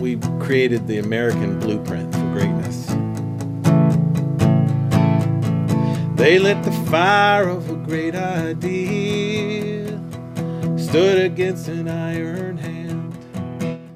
We created the American blueprint for greatness. They lit the fire of a great idea, stood against an iron.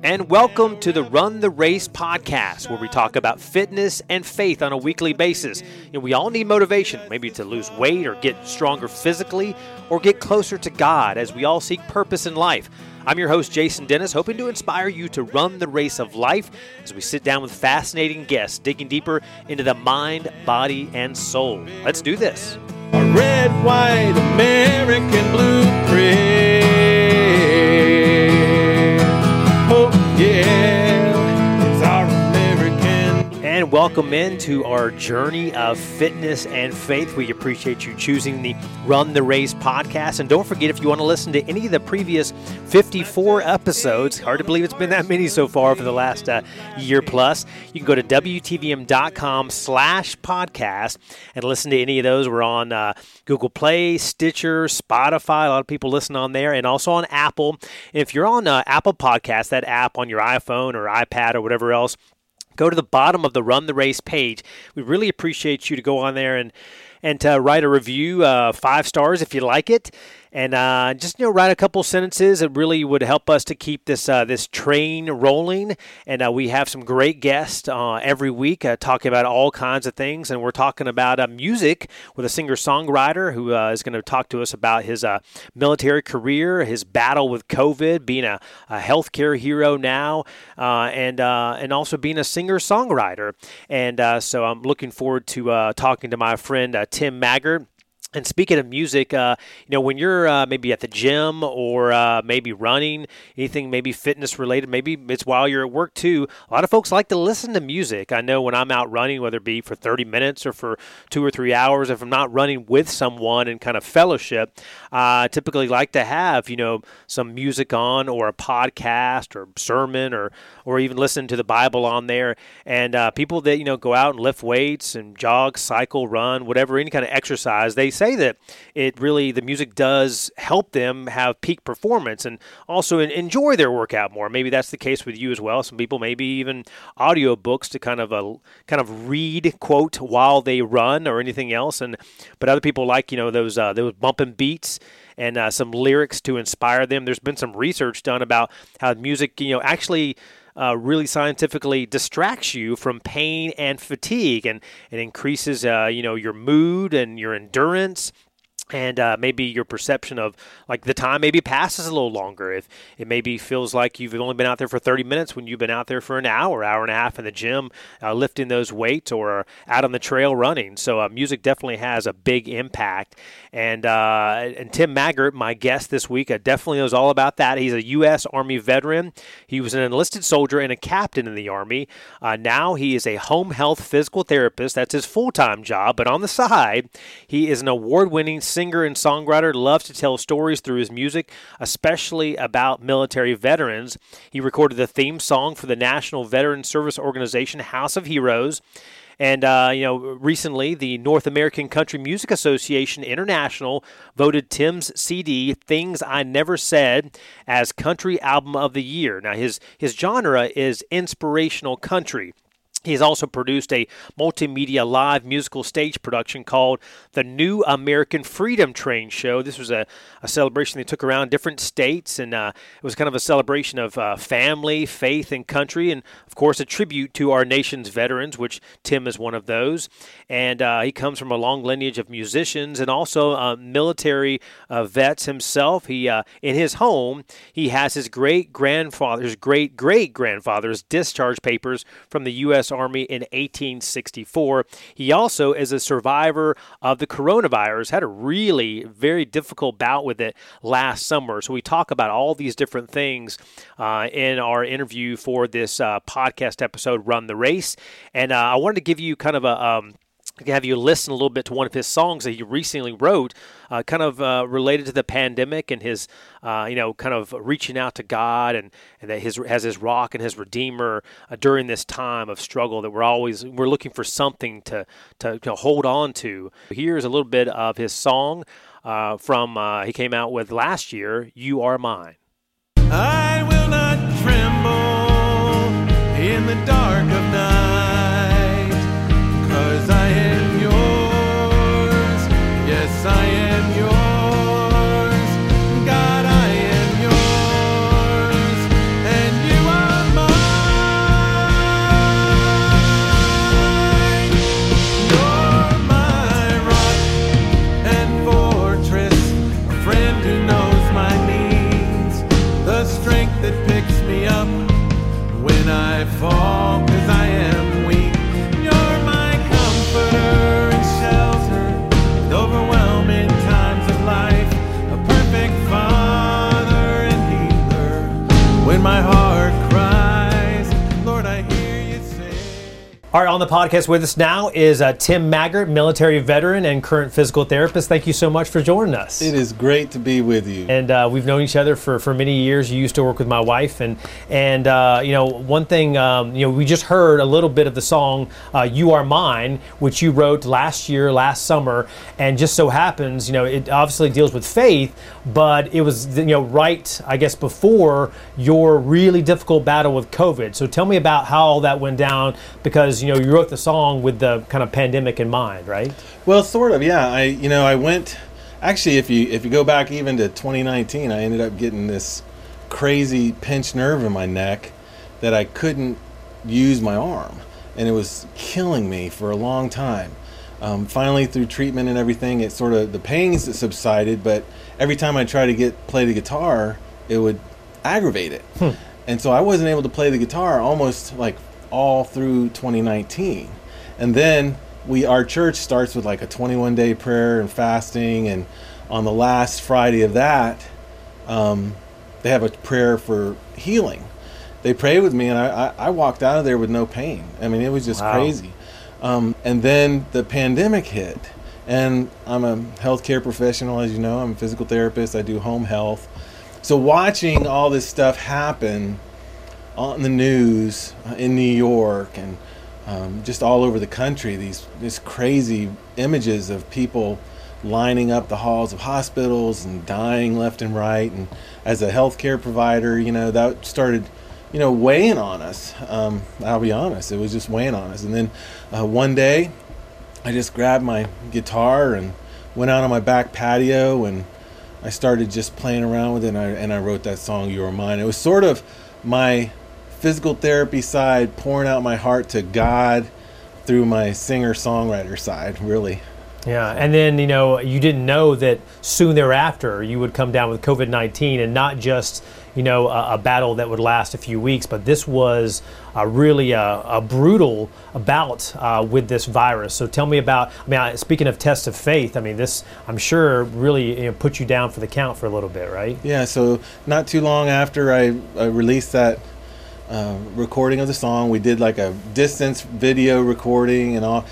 And welcome to the Run the Race podcast, where we talk about fitness and faith on a weekly basis. We all need motivation, maybe to lose weight or get stronger physically or get closer to God as we all seek purpose in life. I'm your host, Jason Dennis, hoping to inspire you to run the race of life as we sit down with fascinating guests, digging deeper into the mind, body, and soul. Let's do this. A red, white American blueprint. Oh, yeah, welcome into our journey of fitness and faith. We appreciate you choosing the Run the Race podcast. And don't forget, if you want to listen to any of the previous 54 episodes, hard to believe it's been that many so far for the last uh, year plus, you can go to WTVM.com slash podcast and listen to any of those. We're on uh, Google Play, Stitcher, Spotify. A lot of people listen on there, and also on Apple. If you're on uh, Apple Podcast, that app on your iPhone or iPad or whatever else, go to the bottom of the Run the Race page. We really appreciate you to go on there and and to write a review, uh, five stars if you like it, and uh, just you know write a couple sentences. It really would help us to keep this uh, this train rolling. And uh, we have some great guests uh, every week uh, talking about all kinds of things. And we're talking about uh, music with a singer songwriter who is going to talk to us about his military career, his battle with COVID, being a, a healthcare hero now, and and also being a singer songwriter. And so I'm looking forward to talking to my friend Tim Maggart. And speaking of music, uh, you know, when you're uh, maybe at the gym or uh, maybe running, anything maybe fitness related, maybe it's while you're at work too. A lot of folks like to listen to music. I know when I'm out running, whether it be for 30 minutes or for two or three hours, if I'm not running with someone and kind of fellowship, I typically like to have, you know, some music on or a podcast or sermon or, or even listen to the Bible on there. And uh, people that, you know, go out and lift weights and jog, cycle, run, whatever, any kind of exercise, they say that it really the music does help them have peak performance and also enjoy their workout more. Maybe that's the case with you as well. Some people maybe even audio books to kind of a kind of read quote while they run or anything else. And but other people like you know those uh, those bumping beats and uh, some lyrics to inspire them. There's been some research done about how music you know actually uh, really scientifically distracts you from pain and fatigue, and it increases, uh, you know, your mood and your endurance and uh, maybe your perception of like the time maybe passes a little longer. If it maybe feels like you've only been out there for 30 minutes when you've been out there for an hour hour and a half in the gym uh, lifting those weights or out on the trail running. So uh, music definitely has a big impact. And uh, and Tim Maggart my guest this week uh, definitely knows all about that. He's a U.S. Army veteran. He was an enlisted soldier and a captain in the Army. Uh, now he is a home health physical therapist. That's his full-time job. But on the side he is an award-winning singer and songwriter, loves to tell stories through his music, especially about military veterans. He recorded the theme song for the National Veteran Service Organization, House of Heroes. And, uh, you know, recently the North American Country Music Association International voted Tim's CD, Things I Never Said, as Country Album of the Year. Now, his, his genre is inspirational country. He's also produced a multimedia live musical stage production called The New American Freedom Train Show. This was a, a celebration they took around different states, and uh, it was kind of a celebration of uh, family, faith, and country, and of course, a tribute to our nation's veterans, which Tim is one of those. And uh, he comes from a long lineage of musicians and also uh, military uh, vets himself. He, uh, in his home, he has his great grandfather's great great grandfather's discharge papers from the U.S. Army in 1864. He also is a survivor of the coronavirus, had a really very difficult bout with it last summer. So we talk about all these different things uh, in our interview for this uh, podcast episode, Run the Race. And uh, I wanted to give you kind of a. Um, have you listen a little bit to one of his songs that he recently wrote, uh, kind of uh, related to the pandemic and his, uh, you know, kind of reaching out to God and, and that his has his rock and his redeemer uh, during this time of struggle that we're always we're looking for something to to, to hold on to. Here's a little bit of his song uh, from uh, he came out with last year. You are mine. I will not tremble I on the podcast with us now is uh, Tim Maggart, military veteran and current physical therapist. Thank you so much for joining us. It is great to be with you. and uh, we've known each other for, for many years. You used to work with my wife, and and uh, you know one thing, um, you know, we just heard a little bit of the song uh, "You Are Mine," which you wrote last year, last summer, and just so happens, you know, it obviously deals with faith, but it was you know right, I guess, before your really difficult battle with COVID. So tell me about how all that went down, because you know you wrote the song with the kind of pandemic in mind, right? Well, sort of, yeah. I, you know, I went. Actually, if you if you go back even to 2019, I ended up getting this crazy pinched nerve in my neck that I couldn't use my arm, and it was killing me for a long time. Um, finally, through treatment and everything, it sort of the pains subsided, but every time I tried to get play the guitar, it would aggravate it, and so I wasn't able to play the guitar almost like all through 2019, and then we our church starts with like a 21 day prayer and fasting and on the last friday of that um, they have a prayer for healing. They prayed with me and I, I, I walked out of there with no pain. I mean it was just Wow. crazy. Um, and then the pandemic hit and i'm a healthcare professional as you know. I'm a physical therapist. I do home health. So watching all this stuff happen on the news uh, in New York and um, just all over the country. These these crazy images of people lining up the halls of hospitals and dying left and right. And as a healthcare provider, you know that started, you know, weighing on us. Um, I'll be honest, it was just weighing on us. And then uh, one day, I just grabbed my guitar and went out on my back patio and I started just playing around with it and I, and I wrote that song You Are Mine. It was sort of my physical therapy side pouring out my heart to God through my singer songwriter side, really. Yeah, and then you know you didn't know that soon thereafter you would come down with COVID nineteen, and not just you know a, a battle that would last a few weeks, but this was a really a, a brutal bout uh, with this virus. So tell me about. I mean, I, speaking of tests of faith, I mean this I'm sure really you know, put you down for the count for a little bit, right? Yeah, so not too long after I, I released that uh, recording of the song, we did like a distance video recording and all.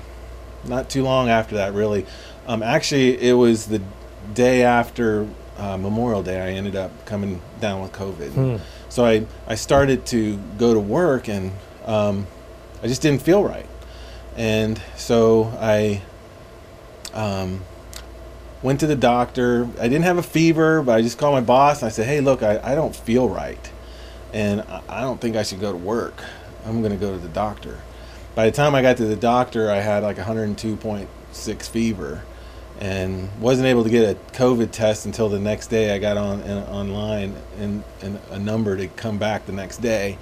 Not too long after that, really. Um, actually, it was the day after uh, Memorial Day. I ended up coming down with COVID. So I, I started to go to work and um, I just didn't feel right. And so I um, went to the doctor. I didn't have a fever, but I just called my boss and I said, "Hey, look, I, I don't feel right, and I, don't think I should go to work. I'm going to go to the doctor." By the time I got to the doctor, I had like 102.6 fever, and wasn't able to get a COVID test until the next day. I got on in, online and, and a number to come back the next day.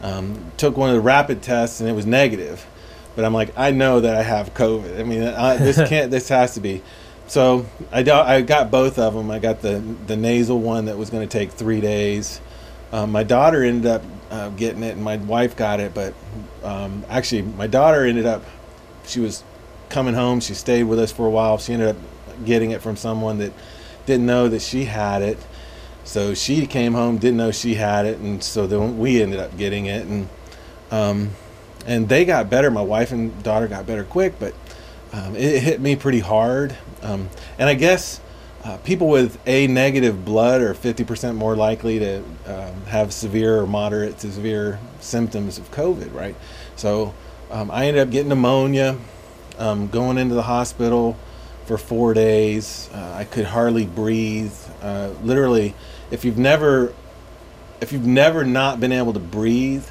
Um, took one of the rapid tests and it was negative, but I'm like, I know that I have COVID. I mean, I, this can't. this has to be. So I, do, I got both of them. I got the the nasal one that was going to take three days. Um, my daughter ended up uh, getting it, and my wife got it. But um, actually, my daughter ended up. She was coming home. She stayed with us for a while. She ended up getting it from someone that didn't know that she had it. So she came home, didn't know she had it, and so then we ended up getting it, and um, and they got better. My wife and daughter got better quick, but um, it, it hit me pretty hard. Um, and I guess uh, people with A negative blood are 50% more likely to um, have severe or moderate to severe symptoms of COVID, right? So um, I ended up getting pneumonia, um, going into the hospital for four days. Uh, I could hardly breathe. Uh, literally, if you've never, if you've never not been able to breathe,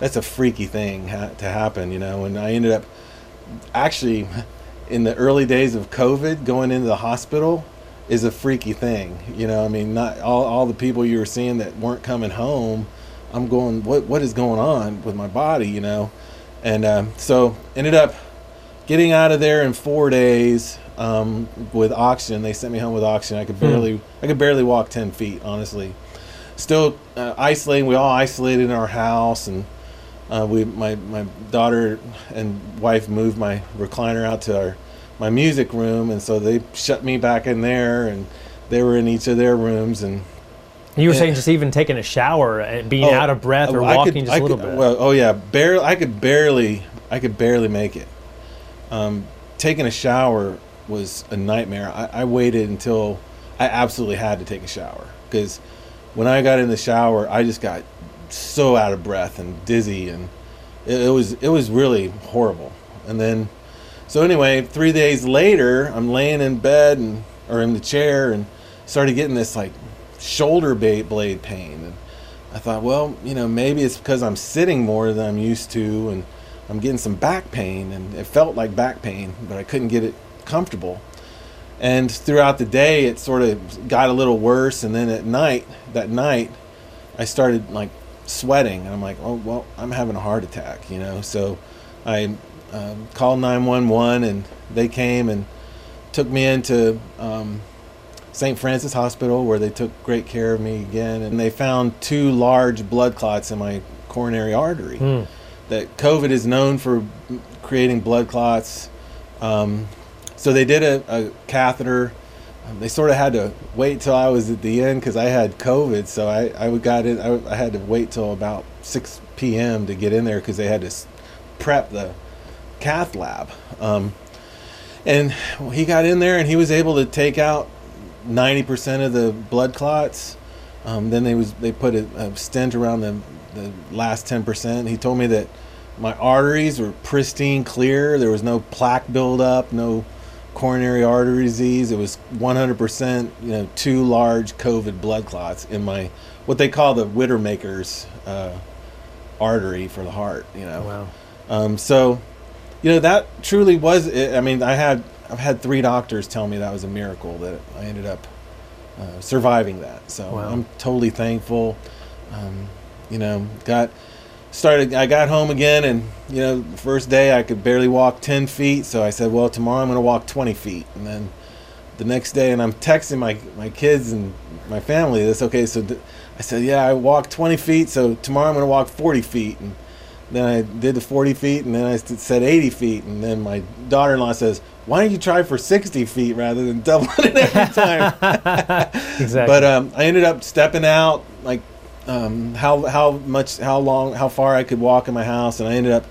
that's a freaky thing ha- to happen, you know. And I ended up actually in the early days of COVID, going into the hospital is a freaky thing. You know, I mean, not all, all the people you were seeing that weren't coming home. I'm going, what what is going on with my body? You know, and um, so ended up getting out of there in four days um, with oxygen. They sent me home with oxygen. I could barely I could barely walk ten feet, honestly. Still uh, isolating. We all isolated in our house and uh, we my my daughter and wife moved my recliner out to our my music room, and so they shut me back in there, and they were in each of their rooms, and You were saying just even taking a shower and being Oh, out of breath or I walking could- just I a little could- bit. Well, oh yeah, barely. I could barely. I could barely make it. Um, taking a shower was a nightmare. I, I waited until I absolutely had to take a shower because when I got in the shower, I just got so out of breath and dizzy, and it, it was it was really horrible. And then, so anyway, three days later, I'm laying in bed and or in the chair and started getting this like shoulder blade pain. And I thought, well, you know, maybe it's because I'm sitting more than I'm used to, and I'm getting some back pain, and it felt like back pain, but I couldn't get it comfortable. And throughout the day, it sort of got a little worse, and then at night, that night, I started like sweating, and I'm like, oh well, I'm having a heart attack, you know. So I um, called 911, and they came and took me into um, St. Francis Hospital, where they took great care of me again, and they found two large blood clots in my coronary artery. Hmm. That COVID is known for creating blood clots. Um, so they did a, a catheter. Um, they sort of had to wait till I was at the end because I had COVID. So I, I got in. I, I had to wait till about 6 p.m. to get in there because they had to prep the cath lab. Um, and he got in there and he was able to take out 90% of the blood clots. Um, then they was they put a, a stent around the the last 10%. He told me that my arteries were pristine clear. There was no plaque buildup, no coronary artery disease. It was 100%, you know, two large COVID blood clots in my what they call the Widowmaker's uh, artery for the heart. You know. Wow. Um, so, you know, that truly was. It. I mean, I had I've had three doctors tell me that was a miracle that I ended up uh, surviving that. So Wow. I'm totally thankful. Um, you know, got started. I got home again, and you know, first day I could barely walk ten feet. So I said, well, tomorrow I'm going to walk twenty feet, and then the next day, and I'm texting my my kids and my family. That's okay. So th- I said, yeah, I walked 20 feet. So tomorrow I'm going to walk 40 feet, and then I did the 40 feet, and then I said 80 feet, and then my daughter-in-law says, "Why don't you try for 60 feet rather than doubling it every time?" Exactly. but um, I ended up stepping out, like um, how how much, how long, how far I could walk in my house, and I ended up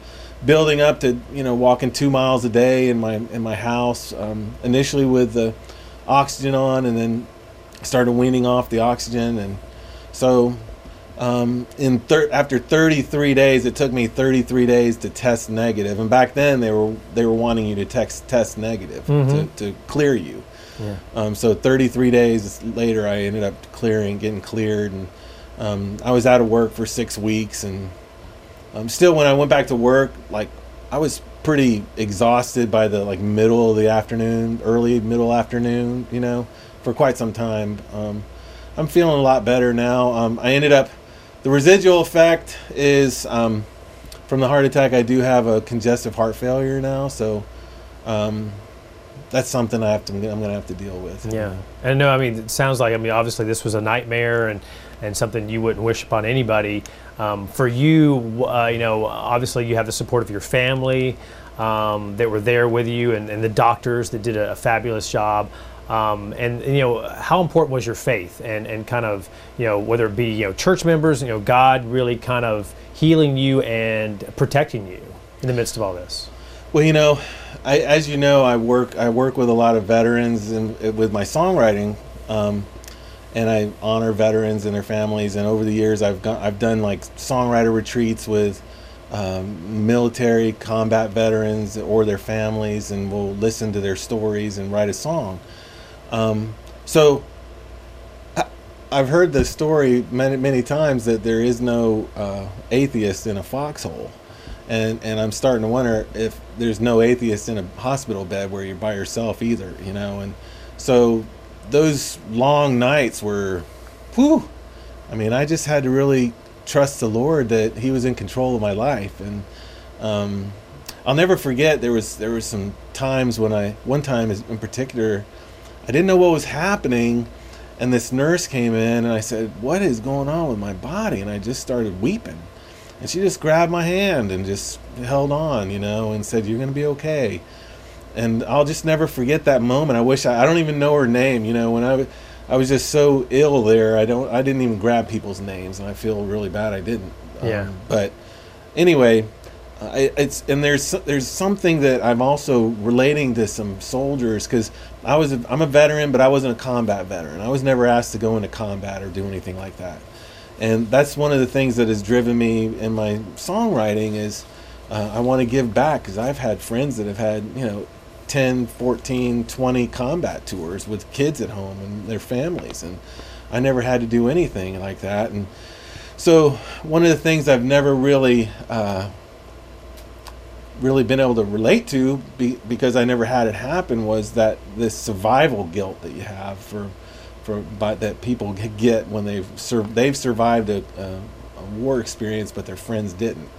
building up to you know walking two miles a day in my in my house. Um, initially with the oxygen on, and then started weaning off the oxygen, and so um, in thir- after 33 days, it took me 33 days to test negative. and back then they were they were wanting you to text test negative Mhm. to, to clear you. Yeah. Um, so 33 days later, I ended up clearing, getting cleared, and um, I was out of work for six weeks. And um, still, when I went back to work, like I was pretty exhausted by the like middle of the afternoon, early middle afternoon, you know, for quite some time. Um, I'm feeling a lot better now. Um, I ended up the residual effect is um, from the heart attack. I do have a congestive heart failure now, so. Um, that's something I have to. I'm going to have to deal with. Yeah, and no, I mean, it sounds like I mean, obviously this was a nightmare and and something you wouldn't wish upon anybody. Um, for you, uh, you know, obviously you have the support of your family um, that were there with you, and, and the doctors that did a, a fabulous job. Um, and, you know, how important was your faith, and and kind of you know whether it be you know church members, you know, God really kind of healing you and protecting you in the midst of all this. Well, you know, I, as you know, I work I work with a lot of veterans and with my songwriting, um, and I honor veterans and their families. And over the years, I've gone, I've done like songwriter retreats with um, military combat veterans or their families, and we'll listen to their stories and write a song. Um, so. I've heard the story many many times that there is no uh, atheist in a foxhole, and and I'm starting to wonder if there's no atheist in a hospital bed where you're by yourself either, you know. And so those long nights were, whew. I mean, I just had to really trust the Lord that He was in control of my life, and um, I'll never forget there was there was some times when I one time in particular, I didn't know what was happening. And this nurse came in, and I said, "What is going on with my body?" And I just started weeping. and she just grabbed my hand and just held on, you know, and said, "You're gonna be okay." And I'll just never forget that moment. I wish I, I don't even know her name, you know, when I I was just so ill there. I don't. I didn't even grab people's names, and I feel really bad. I didn't. Yeah. Um, but anyway, I, it's and there's there's something that I'm also relating to some soldiers because I was a, I'm a veteran, but I wasn't a combat veteran. I was never asked to go into combat or do anything like that. And that's one of the things that has driven me in my songwriting is uh, I want to give back because I've had friends that have had you know 10, 14, 20 combat tours with kids at home and their families. And I never had to do anything like that. And so, one of the things I've never really, uh, really been able to relate to be, because I never had it happen was that this survival guilt that you have for, for that people get when they've sur- they've survived a, a, a war experience, but their friends didn't.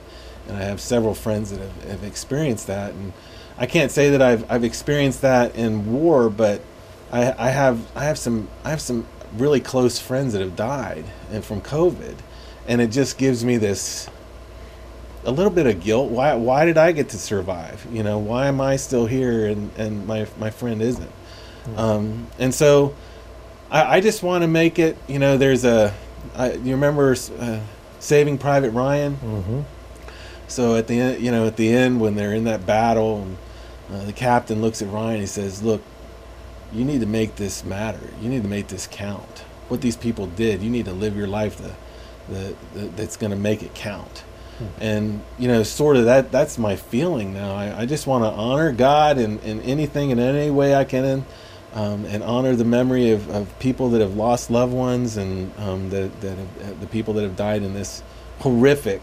And I have several friends that have, have experienced that, and I can't say that I've I've experienced that in war, but I, I have I have some I have some really close friends that have died and from COVID, and it just gives me this a little bit of guilt. Why why did I get to survive? You know, why am I still here and and my my friend isn't? Mm-hmm. Um, and so I, I just want to make it. You know, there's a I, you remember uh, Saving Private Ryan. Mm-hmm. So at the end, you know, at the end when they're in that battle and uh, the captain looks at Ryan. He says, "Look, you need to make this matter. You need to make this count. What these people did. You need to live your life the, the, the that's going to make it count." And you know, sort of that. That's my feeling now. I, I just want to honor God in, in anything in any way I can. Um, and honor the memory of, of people that have lost loved ones and um, that, that have, the people that have died in this horrific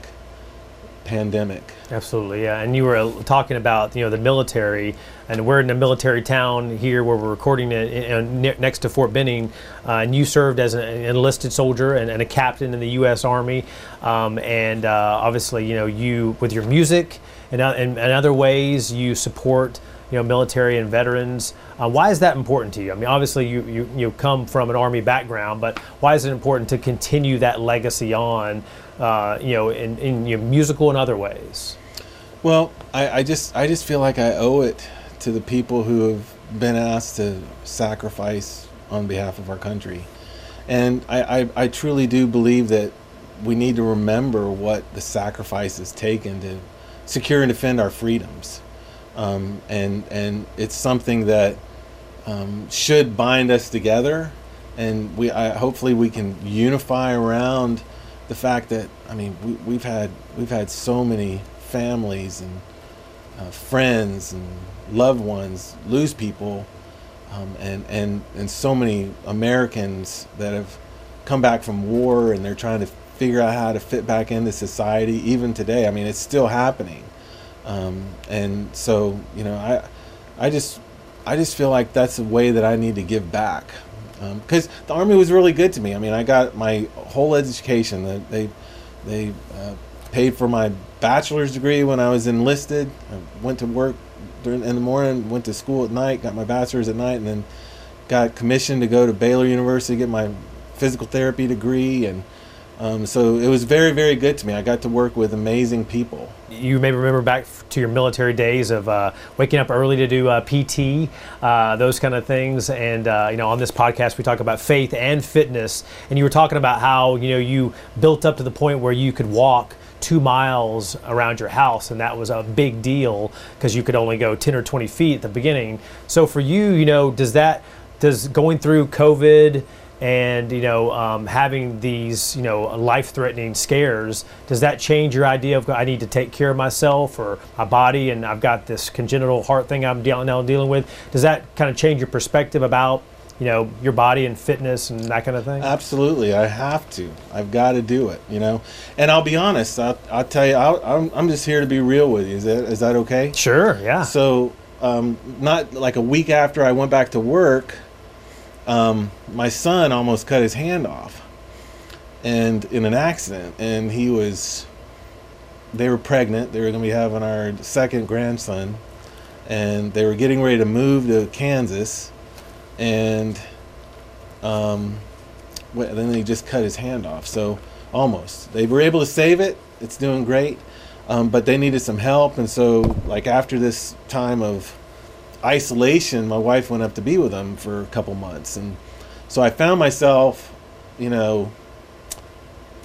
pandemic. Absolutely, yeah. And you were talking about you know the military, and we're in a military town here where we're recording it next to Fort Benning. Uh, and you served as an enlisted soldier and, and a captain in the U.S. Army, um, and uh, obviously you know you with your music and, uh, and, and other ways you support you know military and veterans. Uh, why is that important to you? I mean, obviously you, you you come from an army background, but why is it important to continue that legacy on? Uh, you know, in, in musical and other ways? Well, I, I just I just feel like I owe it to the people who have been asked to sacrifice on behalf of our country, and I, I, I truly do believe that we need to remember what the sacrifice has taken to secure and defend our freedoms, um, and and it's something that um, should bind us together, and we I, hopefully we can unify around the fact that I mean we, we've had we've had so many families and uh, friends and loved ones lose people, um, and and and so many Americans that have come back from war and they're trying to figure out how to fit back into society even today. I mean, it's still happening, um, and so you know I I just I just feel like that's a way that I need to give back because um, the army was really good to me. I mean, I got my whole education. They they uh, paid for my bachelor's degree when I was enlisted. I went to work during in the morning, went to school at night, got my bachelor's at night, and then got commissioned to go to Baylor University get my physical therapy degree and um, so it was very, very good to me. I got to work with amazing people. You may remember back to your military days of uh, waking up early to do uh, PT, uh, those kind of things. And uh, you know, on this podcast, we talk about faith and fitness. And you were talking about how you know you built up to the point where you could walk two miles around your house, and that was a big deal because you could only go ten or twenty feet at the beginning. So for you, you know, does that does going through COVID and you know um, having these you know life-threatening scares does that change your idea of i need to take care of myself or my body and i've got this congenital heart thing i'm dealing, now dealing with? Does that kind of change your perspective about you know your body and fitness and that kind of thing? Absolutely i have to. I've got to do it you know? And i'll be honest i'll, I'll tell you i am just here to be real with you. Is that is that okay? Sure yeah. So um, not like a week after i went back to work um, my son almost cut his hand off and in an accident and he was they were pregnant. They were going to be having our second grandson and they were getting ready to move to kansas and um, then they just cut his hand off so almost. They were able to save it. It's doing great, um, but they needed some help, and so like after this time of isolation, my wife went up to be with him for a couple months, and so I found myself, you know,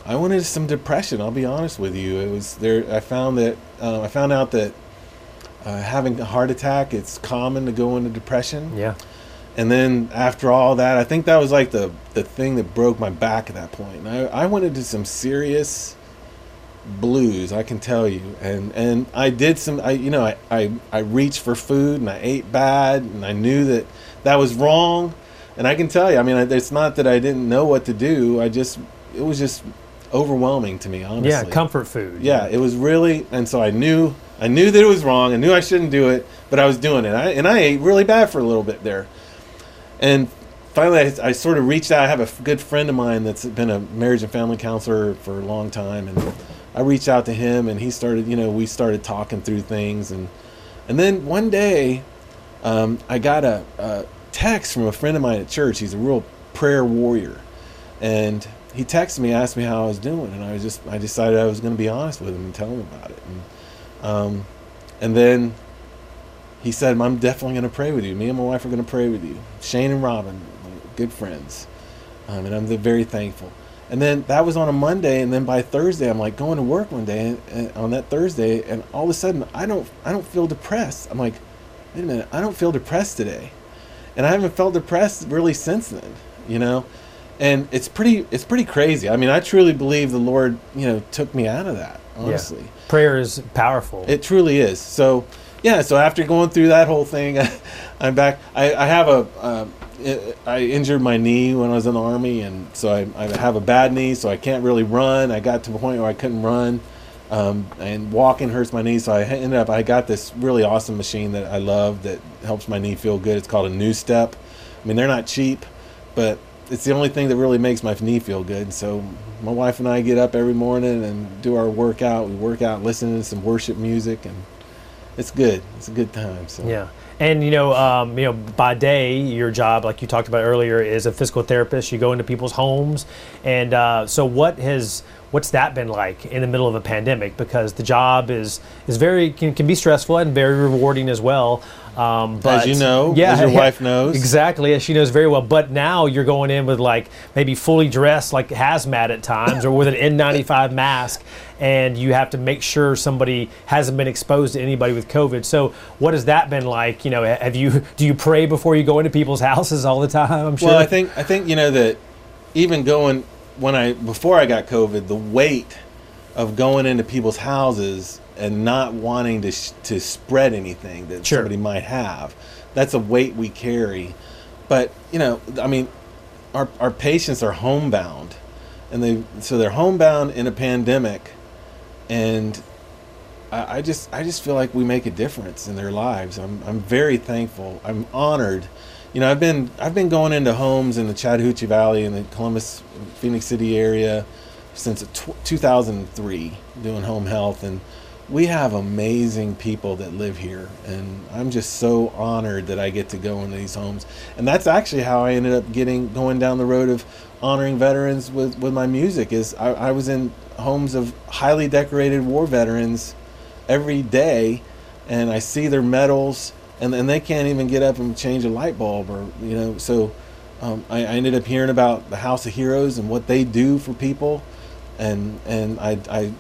I wanted some depression. I'll be honest with you. It was there. I found that uh, I found out that uh, having a heart attack, it's common to go into depression. Yeah. And then after all that, I think that was like the the thing that broke my back at that point. And I, I went into some serious blues, I can tell you. And and I did some I you know, I, I, I reached for food and I ate bad and I knew that that was wrong. And I can tell you, I mean, it's not that I didn't know what to do. I just it was just overwhelming to me, honestly. Yeah, comfort food. Yeah, it was really and so I knew I knew that it was wrong. I knew I shouldn't do it, but I was doing it. I, and I ate really bad for a little bit there. And finally, I, I, sort of reached out. I have a good friend of mine that's been a marriage and family counselor for a long time, and I reached out to him, and he started. You know, we started talking through things, and and then one day, um, I got a, a text from a friend of mine at church. He's a real prayer warrior, and he texted me, asked me how I was doing, and I was just I decided I was going to be honest with him and tell him about it, and um, and then he said, I'm definitely going to pray with you. Me and my wife are going to pray with you. Shane and Robin, good friends. Um, and I'm very thankful. And then that was on a Monday, and then by Thursday, I'm like going to work one day, and, and on that Thursday, and all of a sudden, I don't, I don't feel depressed. I'm like, wait a minute, I don't feel depressed today, and I haven't felt depressed really since then, you know, and it's pretty, it's pretty crazy. I mean, I truly believe the Lord, you know, took me out of that. Honestly, yeah. prayer is powerful. It truly is. So yeah, so after going through that whole thing, I'm back. I, I have a. Uh, I injured my knee when I was in the army, and so I, I, have a bad knee, so I can't really run. I got to the point where I couldn't run, um, and walking hurts my knee. So I ended up. I got this really awesome machine that I love that helps my knee feel good. It's called a NuStep. I mean, they're not cheap, but it's the only thing that really makes my knee feel good. So my wife and I get up every morning and do our workout. We work out, listening to some worship music, and it's good. It's a good time. So yeah. And you know, um, you know, by day, your job, like you talked about earlier, is a physical therapist. You go into people's homes, and uh, so what has what's that been like in the middle of a pandemic? Because the job is is very can, can be stressful and very rewarding as well. Um, but, as you know, yeah, as your wife knows exactly, as she knows very well. But now you're going in with like maybe fully dressed, like hazmat at times, or with an N95 mask, and you have to make sure somebody hasn't been exposed to anybody with COVID. So, what has that been like? You know, have you do you pray before you go into people's houses all the time? I'm sure. Well, I think I think you know that even going when I before I got COVID, the weight of going into people's houses and not wanting to sh- to spread anything that sure. somebody might have. That's a weight we carry. But you know, I mean, our our patients are homebound, and they so they're homebound in a pandemic, and I, I just I just feel like we make a difference in their lives. I'm I'm very thankful. I'm honored. You know, I've been I've been going into homes in the Chattahoochee Valley in the Columbus, Phenix City area since 2003 doing home health and we have amazing people that live here and i'm just so honored that i get to go into these homes. And that's actually how i ended up getting going down the road of honoring veterans with, with my music is I, I was in homes of highly decorated war veterans every day and i see their medals and, and they can't even get up and change a light bulb or you know so um, I, I ended up hearing about the house of heroes and what they do for people and and I, I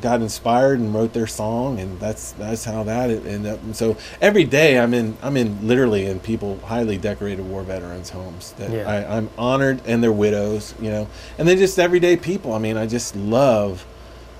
got inspired and wrote their song, and that's that's how that ended up. And so every day I'm in I'm in literally in people highly decorated war veterans homes that yeah. I, I'm honored and their widows, you know, and they're just everyday people. I mean, I just love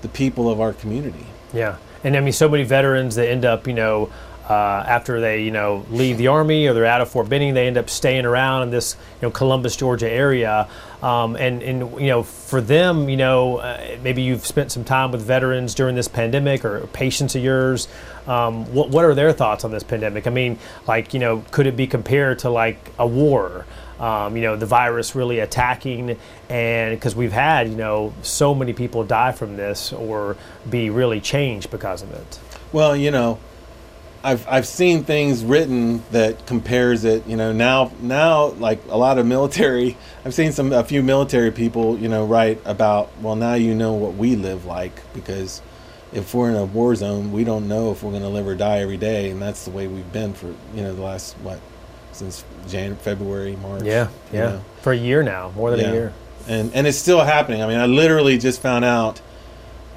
the people of our community. Yeah, and I mean, so many veterans that end up, you know, uh, after they you know leave the army or they're out of Fort Benning, they end up staying around in this you know Columbus, Georgia area. Um, and and you know for them, you know uh, maybe you've spent some time with veterans during this pandemic or patients of yours. Um, what what are their thoughts on this pandemic? I mean, like you know, could it be compared to like a war? Um, you know, the virus really attacking, and because we've had, you know, so many people die from this or be really changed because of it. Well, you know, I've I've seen things written that compares it. You know, now now like a lot of military. I've seen some a few military people. You know, write about well now you know what we live like because if we're in a war zone, we don't know if we're going to live or die every day, and that's the way we've been for you know the last what since January, February, March. Yeah, you yeah, know. for a year now, more than Yeah. a year. and and it's still happening. I mean, I literally just found out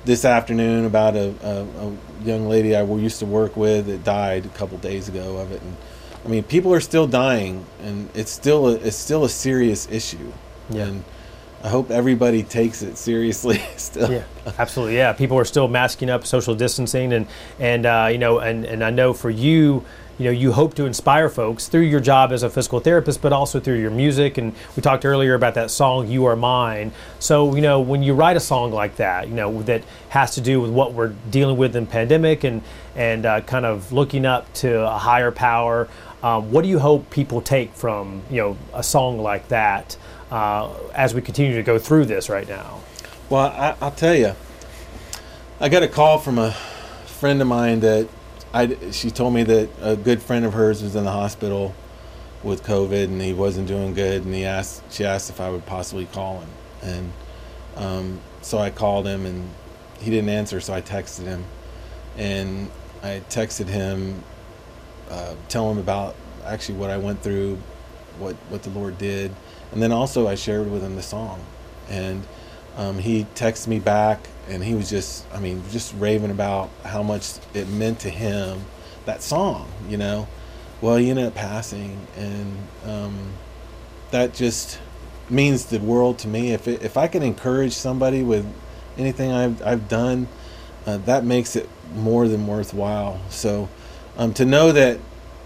this afternoon about a, a, a young lady I used to work with that died a couple days ago of it, and I mean, people are still dying, and it's still a, it's still a serious issue. Yeah. And I hope everybody takes it seriously. still. Yeah, absolutely. Yeah, people are still masking up, social distancing, and and uh, you know, and and I know for you, you know, you hope to inspire folks through your job as a physical therapist, but also through your music. And we talked earlier about that song "You Are Mine." So you know, when you write a song like that, you know, that has to do with what we're dealing with in pandemic and and uh, kind of looking up to a higher power. Um, what do you hope people take from you know a song like that uh, as we continue to go through this right now? Well, I, I'll tell you, I got a call from a friend of mine that I. She told me that a good friend of hers was in the hospital with COVID and he wasn't doing good, and he asked. She asked if I would possibly call him, and um, so I called him, and he didn't answer. So I texted him, and I texted him, uh, tell him about actually what I went through, what what the Lord did, and then also I shared with him the song, and um, he texted me back, and he was just, I mean, just raving about how much it meant to him, that song, you know. Well, he ended up passing, and um, that just means the world to me. If it, if I can encourage somebody with anything I've I've done, uh, that makes it more than worthwhile. So um, to know that,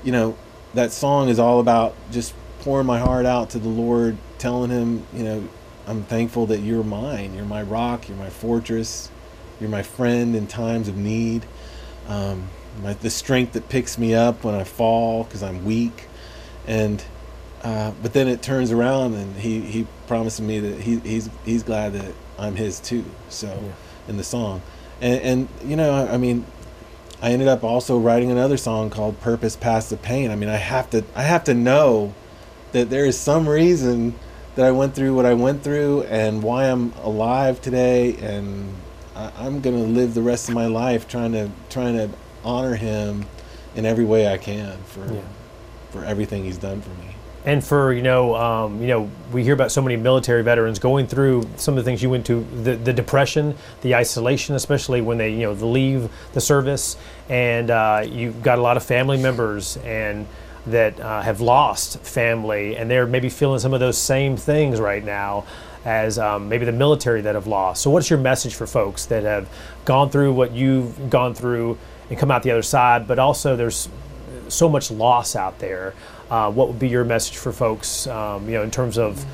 you know, that song is all about just pouring my heart out to the Lord, telling Him, you know, I'm thankful that you're mine. You're my rock. You're my fortress. You're my friend in times of need. Um, my, the strength that picks me up when I fall because I'm weak. And uh, but then it turns around and he, he promised me that he, he's he's glad that I'm his too. So Yeah. in the song, and, and you know I, I mean I ended up also writing another song called "Purpose Past the Pain." I mean I have to I have to know that there is some reason that I went through what I went through and why I'm alive today, and I, I'm gonna live the rest of my life trying to trying to honor him in every way I can for Yeah. for everything he's done for me. and for you know um, you know we hear about so many military veterans going through some of the things you went to the, the depression the isolation especially when they you know leave the service and uh, you've got a lot of family members and that uh, have lost family and they're maybe feeling some of those same things right now as um, maybe the military that have lost so what's your message for folks that have gone through what you've gone through and come out the other side but also there's so much loss out there. Uh, what would be your message for folks, um, you know, in terms of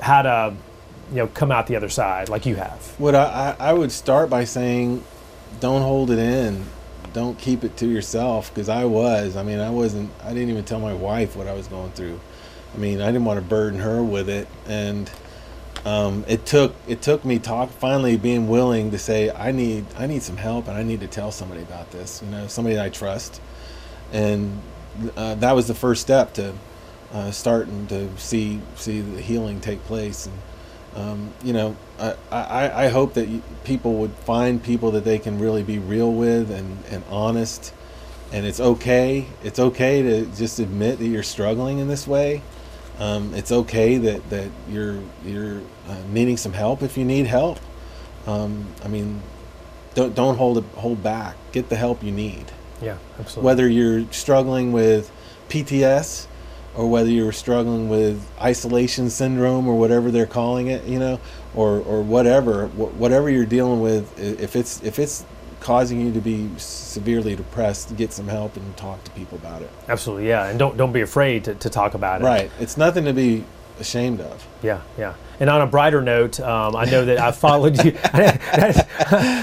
how to, you know, come out the other side like you have? What I, I, I would start by saying, don't hold it in. Don't keep it to yourself. Because I was. I mean, I wasn't. I didn't even tell my wife what I was going through. I mean, I didn't want to burden her with it, and um, it took it took me talk finally being willing to say I need I need some help and I need to tell somebody about this. You know, somebody I trust, and uh, that was the first step to uh, starting to see see the healing take place. And um, you know, I, I, I hope that you, people would find people that they can really be real with and, and honest. And it's okay. It's okay to just admit that you're struggling in this way. Um, it's okay that, that you're you're uh, needing some help if you need help. Um, I mean, don't don't hold it hold back. Get the help you need Yeah, absolutely. whether you're struggling with PTS or whether you're struggling with isolation syndrome or whatever they're calling it, you know, or or whatever, wh- whatever you're dealing with, if it's if it's causing you to be severely depressed, get some help and talk to people about it. absolutely, yeah, and don't don't be afraid to, to talk about it. Right. It's nothing to be ashamed of. Yeah, yeah. And on a brighter note, um, I know that I followed you.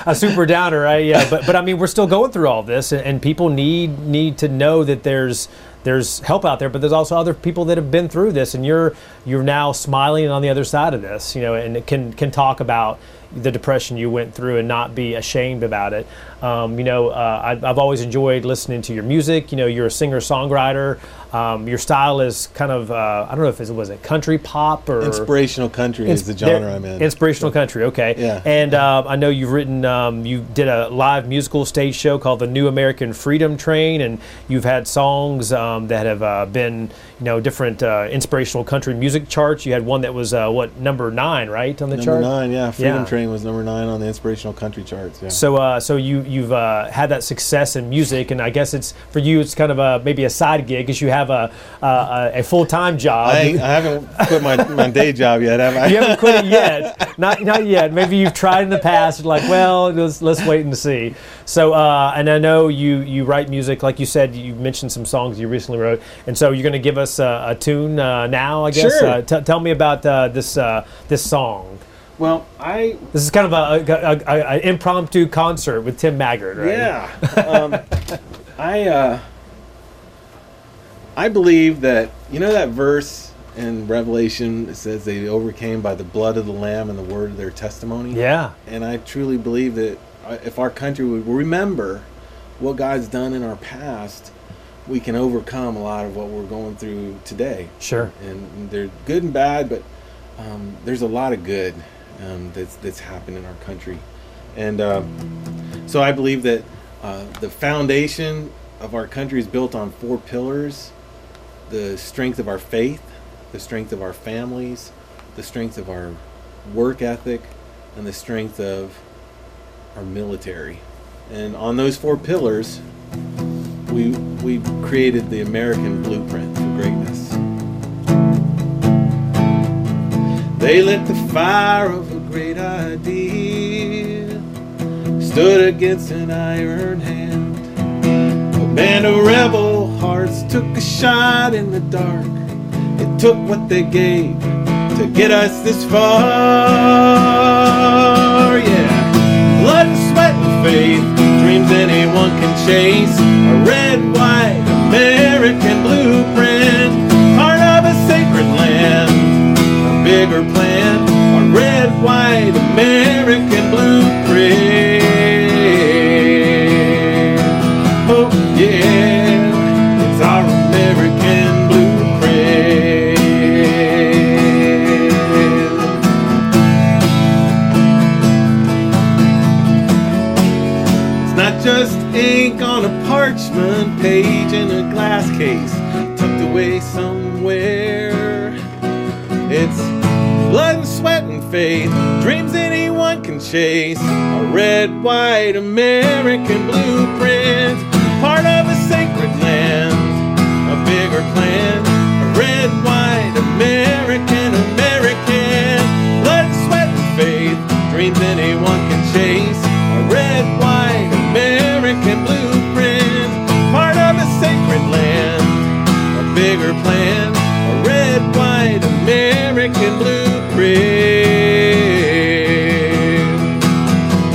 a super downer, right? Yeah, but but I mean, we're still going through all this, and, and people need need to know that there's there's help out there, but there's also other people that have been through this, and you're you're now smiling on the other side of this, you know, and can can talk about the depression you went through and not be ashamed about it. Um, you know, uh, I, have always enjoyed listening to your music. You know, you're a singer songwriter. Um, your style is kind of uh, I don't know if it was it country pop or inspirational country ins- is the genre I'm in. Inspirational so, country, okay. Yeah. And uh, I know you've written, um, you did a live musical stage show called the New American Freedom Train, and you've had songs um, that have uh, been you know different uh, inspirational country music charts. You had one that was uh, what number nine, right, on the number chart? Number nine, yeah. Freedom yeah. Train was number nine on the inspirational country charts. Yeah. So, uh, so you you've had that success in music, and I guess it's for you, it's kind of a maybe a side gig because you have a uh, a full time job. I, I, haven't quit my, my day job yet, have I? you haven't quit it yet. Not not yet. Maybe you've tried in the past. Like, well, let's let's wait and see. So, uh, and I know you you write music, like you said. You mentioned some songs you recently wrote, and so you're going to give us a, a tune uh, now. I guess. Sure. Uh, t- tell me about uh, this uh, this song. Well, I this is kind of a, a, a, a impromptu concert with Tim Maggart, right? Yeah. Um, I uh, I believe that you know that verse in Revelation it says they overcame by the blood of the Lamb and the word of their testimony. Yeah. And I truly believe that uh, if our country would remember what God's done in our past, we can overcome a lot of what we're going through today. Sure. And they're good and bad, but um, there's a lot of good um, that's that's happened in our country, and um, so I believe that uh, the foundation of our country is built on four pillars the strength of our faith, the strength of our families, the strength of our work ethic, and the strength of our military. And on those four pillars, we we created the American blueprint for greatness. They lit the fire of a great idea, stood against an iron hand A Band of rebel hearts took a shot in the dark. It took what they gave to get us this far. Yeah, blood sweat and faith, dreams anyone can chase. A red, white American blueprint, part of a sacred land, a bigger plan. A red, white American blueprint. Parchment page in a glass case tucked away somewhere. It's blood and sweat and faith, dreams anyone can chase. A red, white American blueprint, part of a sacred land, a bigger plan. A red, white American, American, blood and sweat and faith, dreams anyone can chase. Blueprint.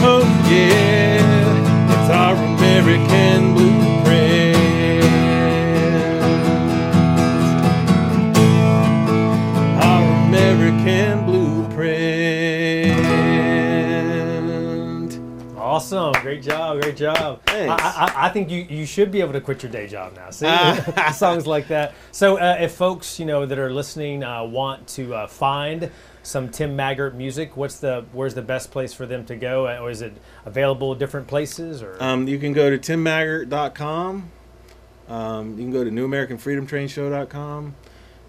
Oh yeah, it's our American blueprint. Our American blueprint. Awesome, great job, great job. I, I, I, think you, you should be able to quit your day job now. See, songs like that. So, uh, if folks you know that are listening uh, want to uh, find some Tim Maggart music, what's the where's the best place for them to go, uh, or is it available different places? Or um, you can go to timmaggart.com. Um, you can go to newamericanfreedomtrainshow.com.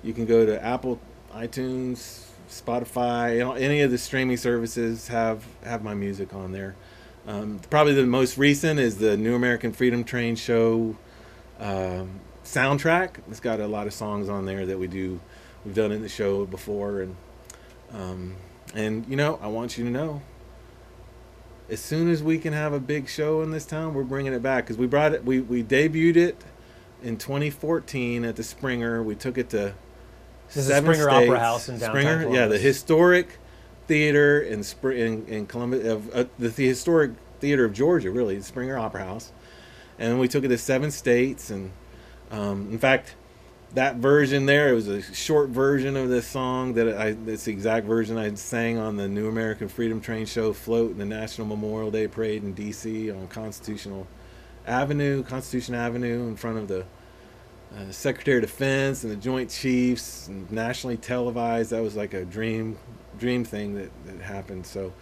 You can go to Apple, iTunes, Spotify, any of the streaming services have have my music on there. Um, probably the most recent is the New American Freedom Train show um, soundtrack. It's got a lot of songs on there that we do. We've done in the show before, and um, and you know, I want you to know. As soon as we can have a big show in this town, we're bringing it back because we brought it. We we debuted it in 2014 at the Springer. We took it to this seven Springer states. Opera House in downtown Springer, Columbus. yeah, the historic theater in in, in Columbus, of uh, the, the, historic theater of Georgia, really, the Springer Opera House, and we took it to seven states, and Um, in fact, that version there, it was a short version of this song that I, the exact version I sang on the New American Freedom Train show float in the National Memorial Day Parade in D.C. on Constitutional Avenue, Constitution Avenue, in front of the uh, Secretary of Defense and the Joint Chiefs, and nationally televised. That was like a dream, dream thing that, that happened. So,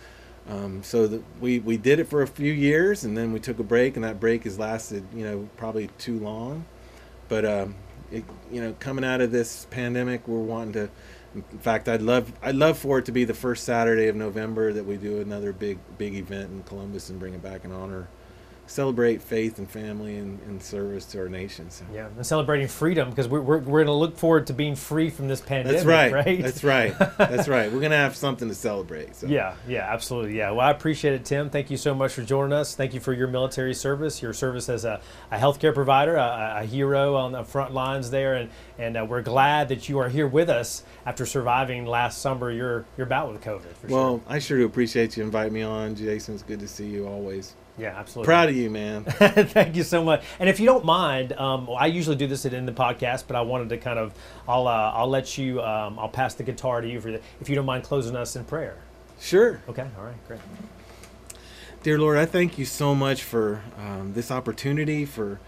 um, so the, we we did it for a few years, and then we took a break, and that break has lasted, you know, probably too long. But um, it, you know, coming out of this pandemic, we're wanting to. In fact, I'd love I'd love for it to be the first Saturday of November that we do another big big event in Columbus and bring it back in honor celebrate faith and family and, and, service to our nation. So. Yeah, and celebrating freedom because we're, we're, we're going to look forward to being free from this pandemic. That's right. right? That's right. That's right. We're going to have something to celebrate. So. Yeah, yeah, absolutely. Yeah. Well, I appreciate it, Tim. Thank you so much for joining us. Thank you for your military service, your service as a, a healthcare provider, a, a hero on the front lines there, and and uh, we're glad that you are here with us after surviving last summer your your bout with COVID. well, sure. I sure do appreciate you inviting me on, Jason. It's good to see you always. Yeah, absolutely. Proud of you, man. Thank you so much. And if you don't mind, um, I usually do this at in the podcast, but I wanted to kind of, I'll, uh, I'll let you, um, I'll pass the guitar to you for the, if you don't mind closing us in prayer. Sure. Okay. All right. Great. Dear Lord, I thank you so much for um, this opportunity, for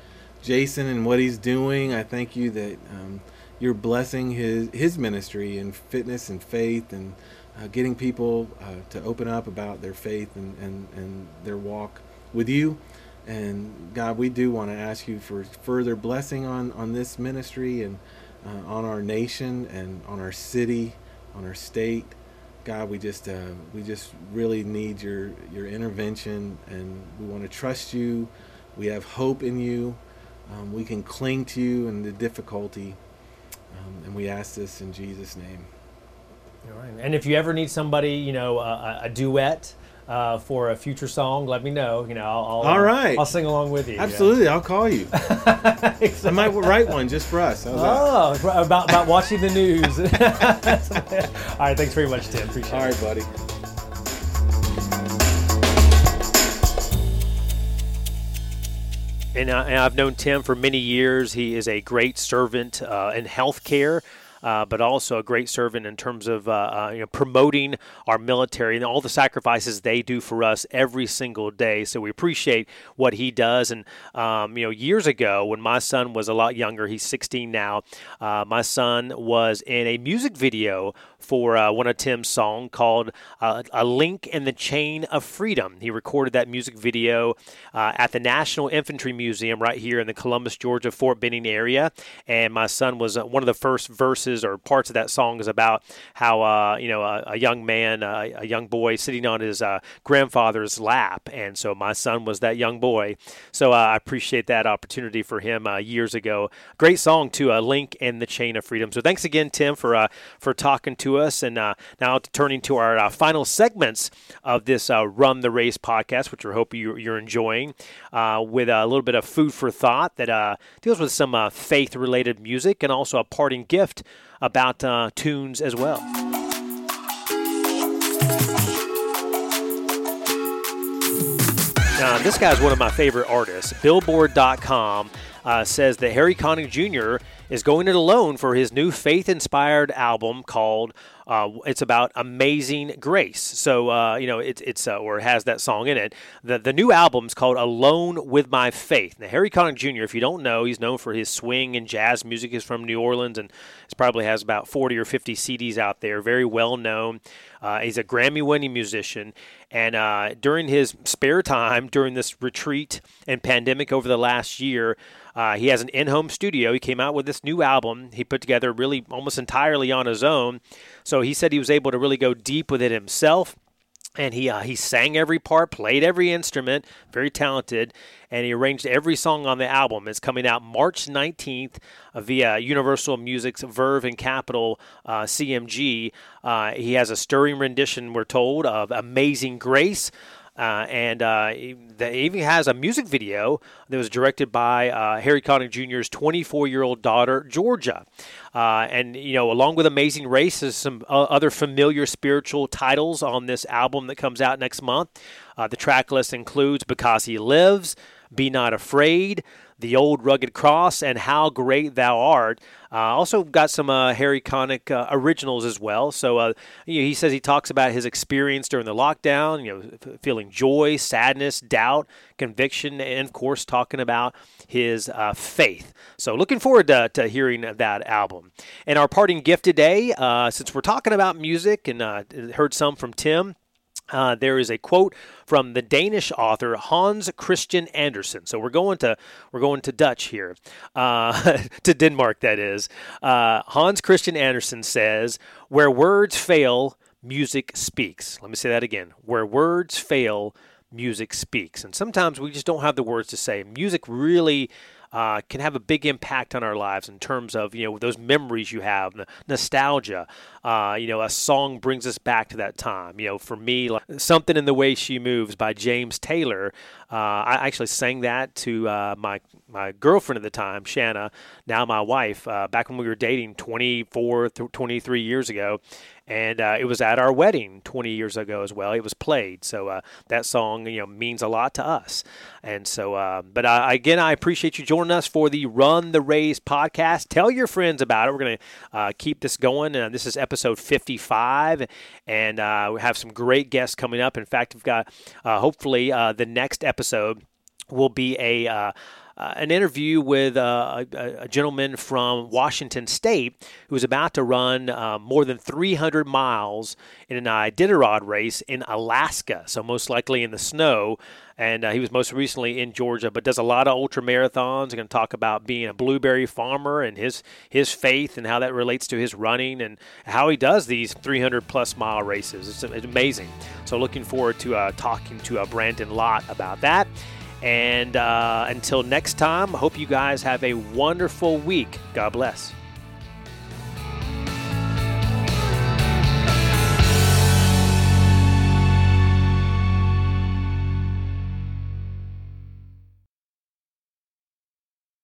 Jason and what he's doing. I thank you that um, you're blessing his his ministry and fitness and faith and uh, getting people uh, to open up about their faith and, and, and their walk with you. And God, we do want to ask you for further blessing on, on this ministry and uh, on our nation and on our city, on our state. God, we just uh, we just really need your your intervention, and we want to trust you. We have hope in you. Um, we can cling to you in the difficulty, um, and we ask this in Jesus' name. All right. And if you ever need somebody, you know, a, a duet uh, for a future song, let me know. You know, I'll, I'll all right. I'll sing along with you. Absolutely, I'll call you. exactly. I might write one just for us. oh, about about watching the news. all right, thanks very much, Tim. Appreciate all it. All right, buddy. And, uh, and, I've known Tim for many years. He is a great servant uh, in healthcare uh, but also a great servant in terms of uh, uh, you know, promoting our military and all the sacrifices they do for us every single day. So we appreciate what he does. And um, you know, years ago when my son was a lot younger, he's 16 now. Uh, my son was in a music video for uh, one of Tim's songs called uh, "A Link in the Chain of Freedom." He recorded that music video uh, at the National Infantry Museum right here in the Columbus, Georgia, Fort Benning area. And my son was uh, one of the first verses or parts of that song is about how uh, you know a, a young man, a young boy, sitting on his uh, grandfather's lap, and so my son was that young boy. So I appreciate that opportunity for him years ago. Great song to "A Link in the Chain of Freedom." So thanks again, Tim, for for talking to us. And uh, now turning to our uh, final segments of this uh, Run the Race podcast, which we hope you, are enjoying, uh, with a little bit of food for thought that uh, deals with some faith related music and also a parting gift about tunes as well. Now, this guy's one of my favorite artists. Billboard.com uh, says that Harry Connick Jr. is going it alone for his new faith inspired album called uh, it's about amazing grace. So uh, you know it's it's uh, or it has that song in it. The the new album's called Alone with My Faith. Now Harry Connick Jr. If you don't know, he's known for his swing and jazz music. He's from New Orleans and probably has about 40 or 50 CDs out there. Very well known. Uh, he's a Grammy winning musician. And uh, during his spare time, during this retreat and pandemic over the last year, uh, he has an in home studio. He came out with this new album he put together really almost entirely on his own. So he said he was able to really go deep with it himself and he uh, he sang every part, played every instrument, very talented, and he arranged every song on the album. It's coming out March 19th uh, via Universal Music's Verve and Capitol uh, CMG. Uh, he has a stirring rendition, we're told, of "Amazing Grace." Uh, and uh, he even has a music video that was directed by uh, Harry Connick Jr.'s 24 year old daughter, Georgia. Uh, and, you know, along with Amazing Race, there's some uh, other familiar spiritual titles on this album that comes out next month. Uh, the track list includes Because He Lives, Be Not Afraid, The Old Rugged Cross, and How Great Thou Art. Uh, also got some uh, Harry Connick uh, originals as well. So uh, he says he talks about his experience during the lockdown, you know, feeling joy, sadness, doubt, conviction, and of course talking about his uh, faith. So looking forward to, to, hearing that album. And our parting gift today, uh, since we're talking about music and heard some from Tim. Uh, there is a quote from the Danish author Hans Christian Andersen. So we're going to we're going to Dutch here, uh, to Denmark. That is. Uh, Hans Christian Andersen says, "Where words fail, music speaks." Let me say that again. Where words fail, music speaks. And sometimes we just don't have the words to say. Music really uh, can have a big impact on our lives in terms of you know those memories you have, nostalgia. Uh, you know, a song brings us back to that time. You know, for me, like, something in the way she moves by James Taylor. Uh, I actually sang that to uh, my my girlfriend at the time, Shanna, now my wife, uh, back when we were dating 24, 23 years ago and uh, it was at our wedding 20 years ago as well. It was played, so uh, that song you know means a lot to us. And so, uh, but again, I appreciate you joining us for the Run the Race podcast. Tell your friends about it. We're going to uh, keep this going. And this is episode 55, and uh, we have some great guests coming up. In fact, we've got uh, hopefully the next episode will be a uh, an interview with uh, a, a, gentleman from Washington State who was about to run uh, more than 300 miles in an Iditarod race in Alaska, so most likely in the snow. And uh, he was most recently in Georgia, but does a lot of ultra marathons. Going to talk about being a blueberry farmer and his his faith and how that relates to his running and how he does these 300 plus mile races. It's, it's amazing. So looking forward to uh, talking to uh, Brandon Lott about that. And uh, until next time, hope you guys have a wonderful week. God bless.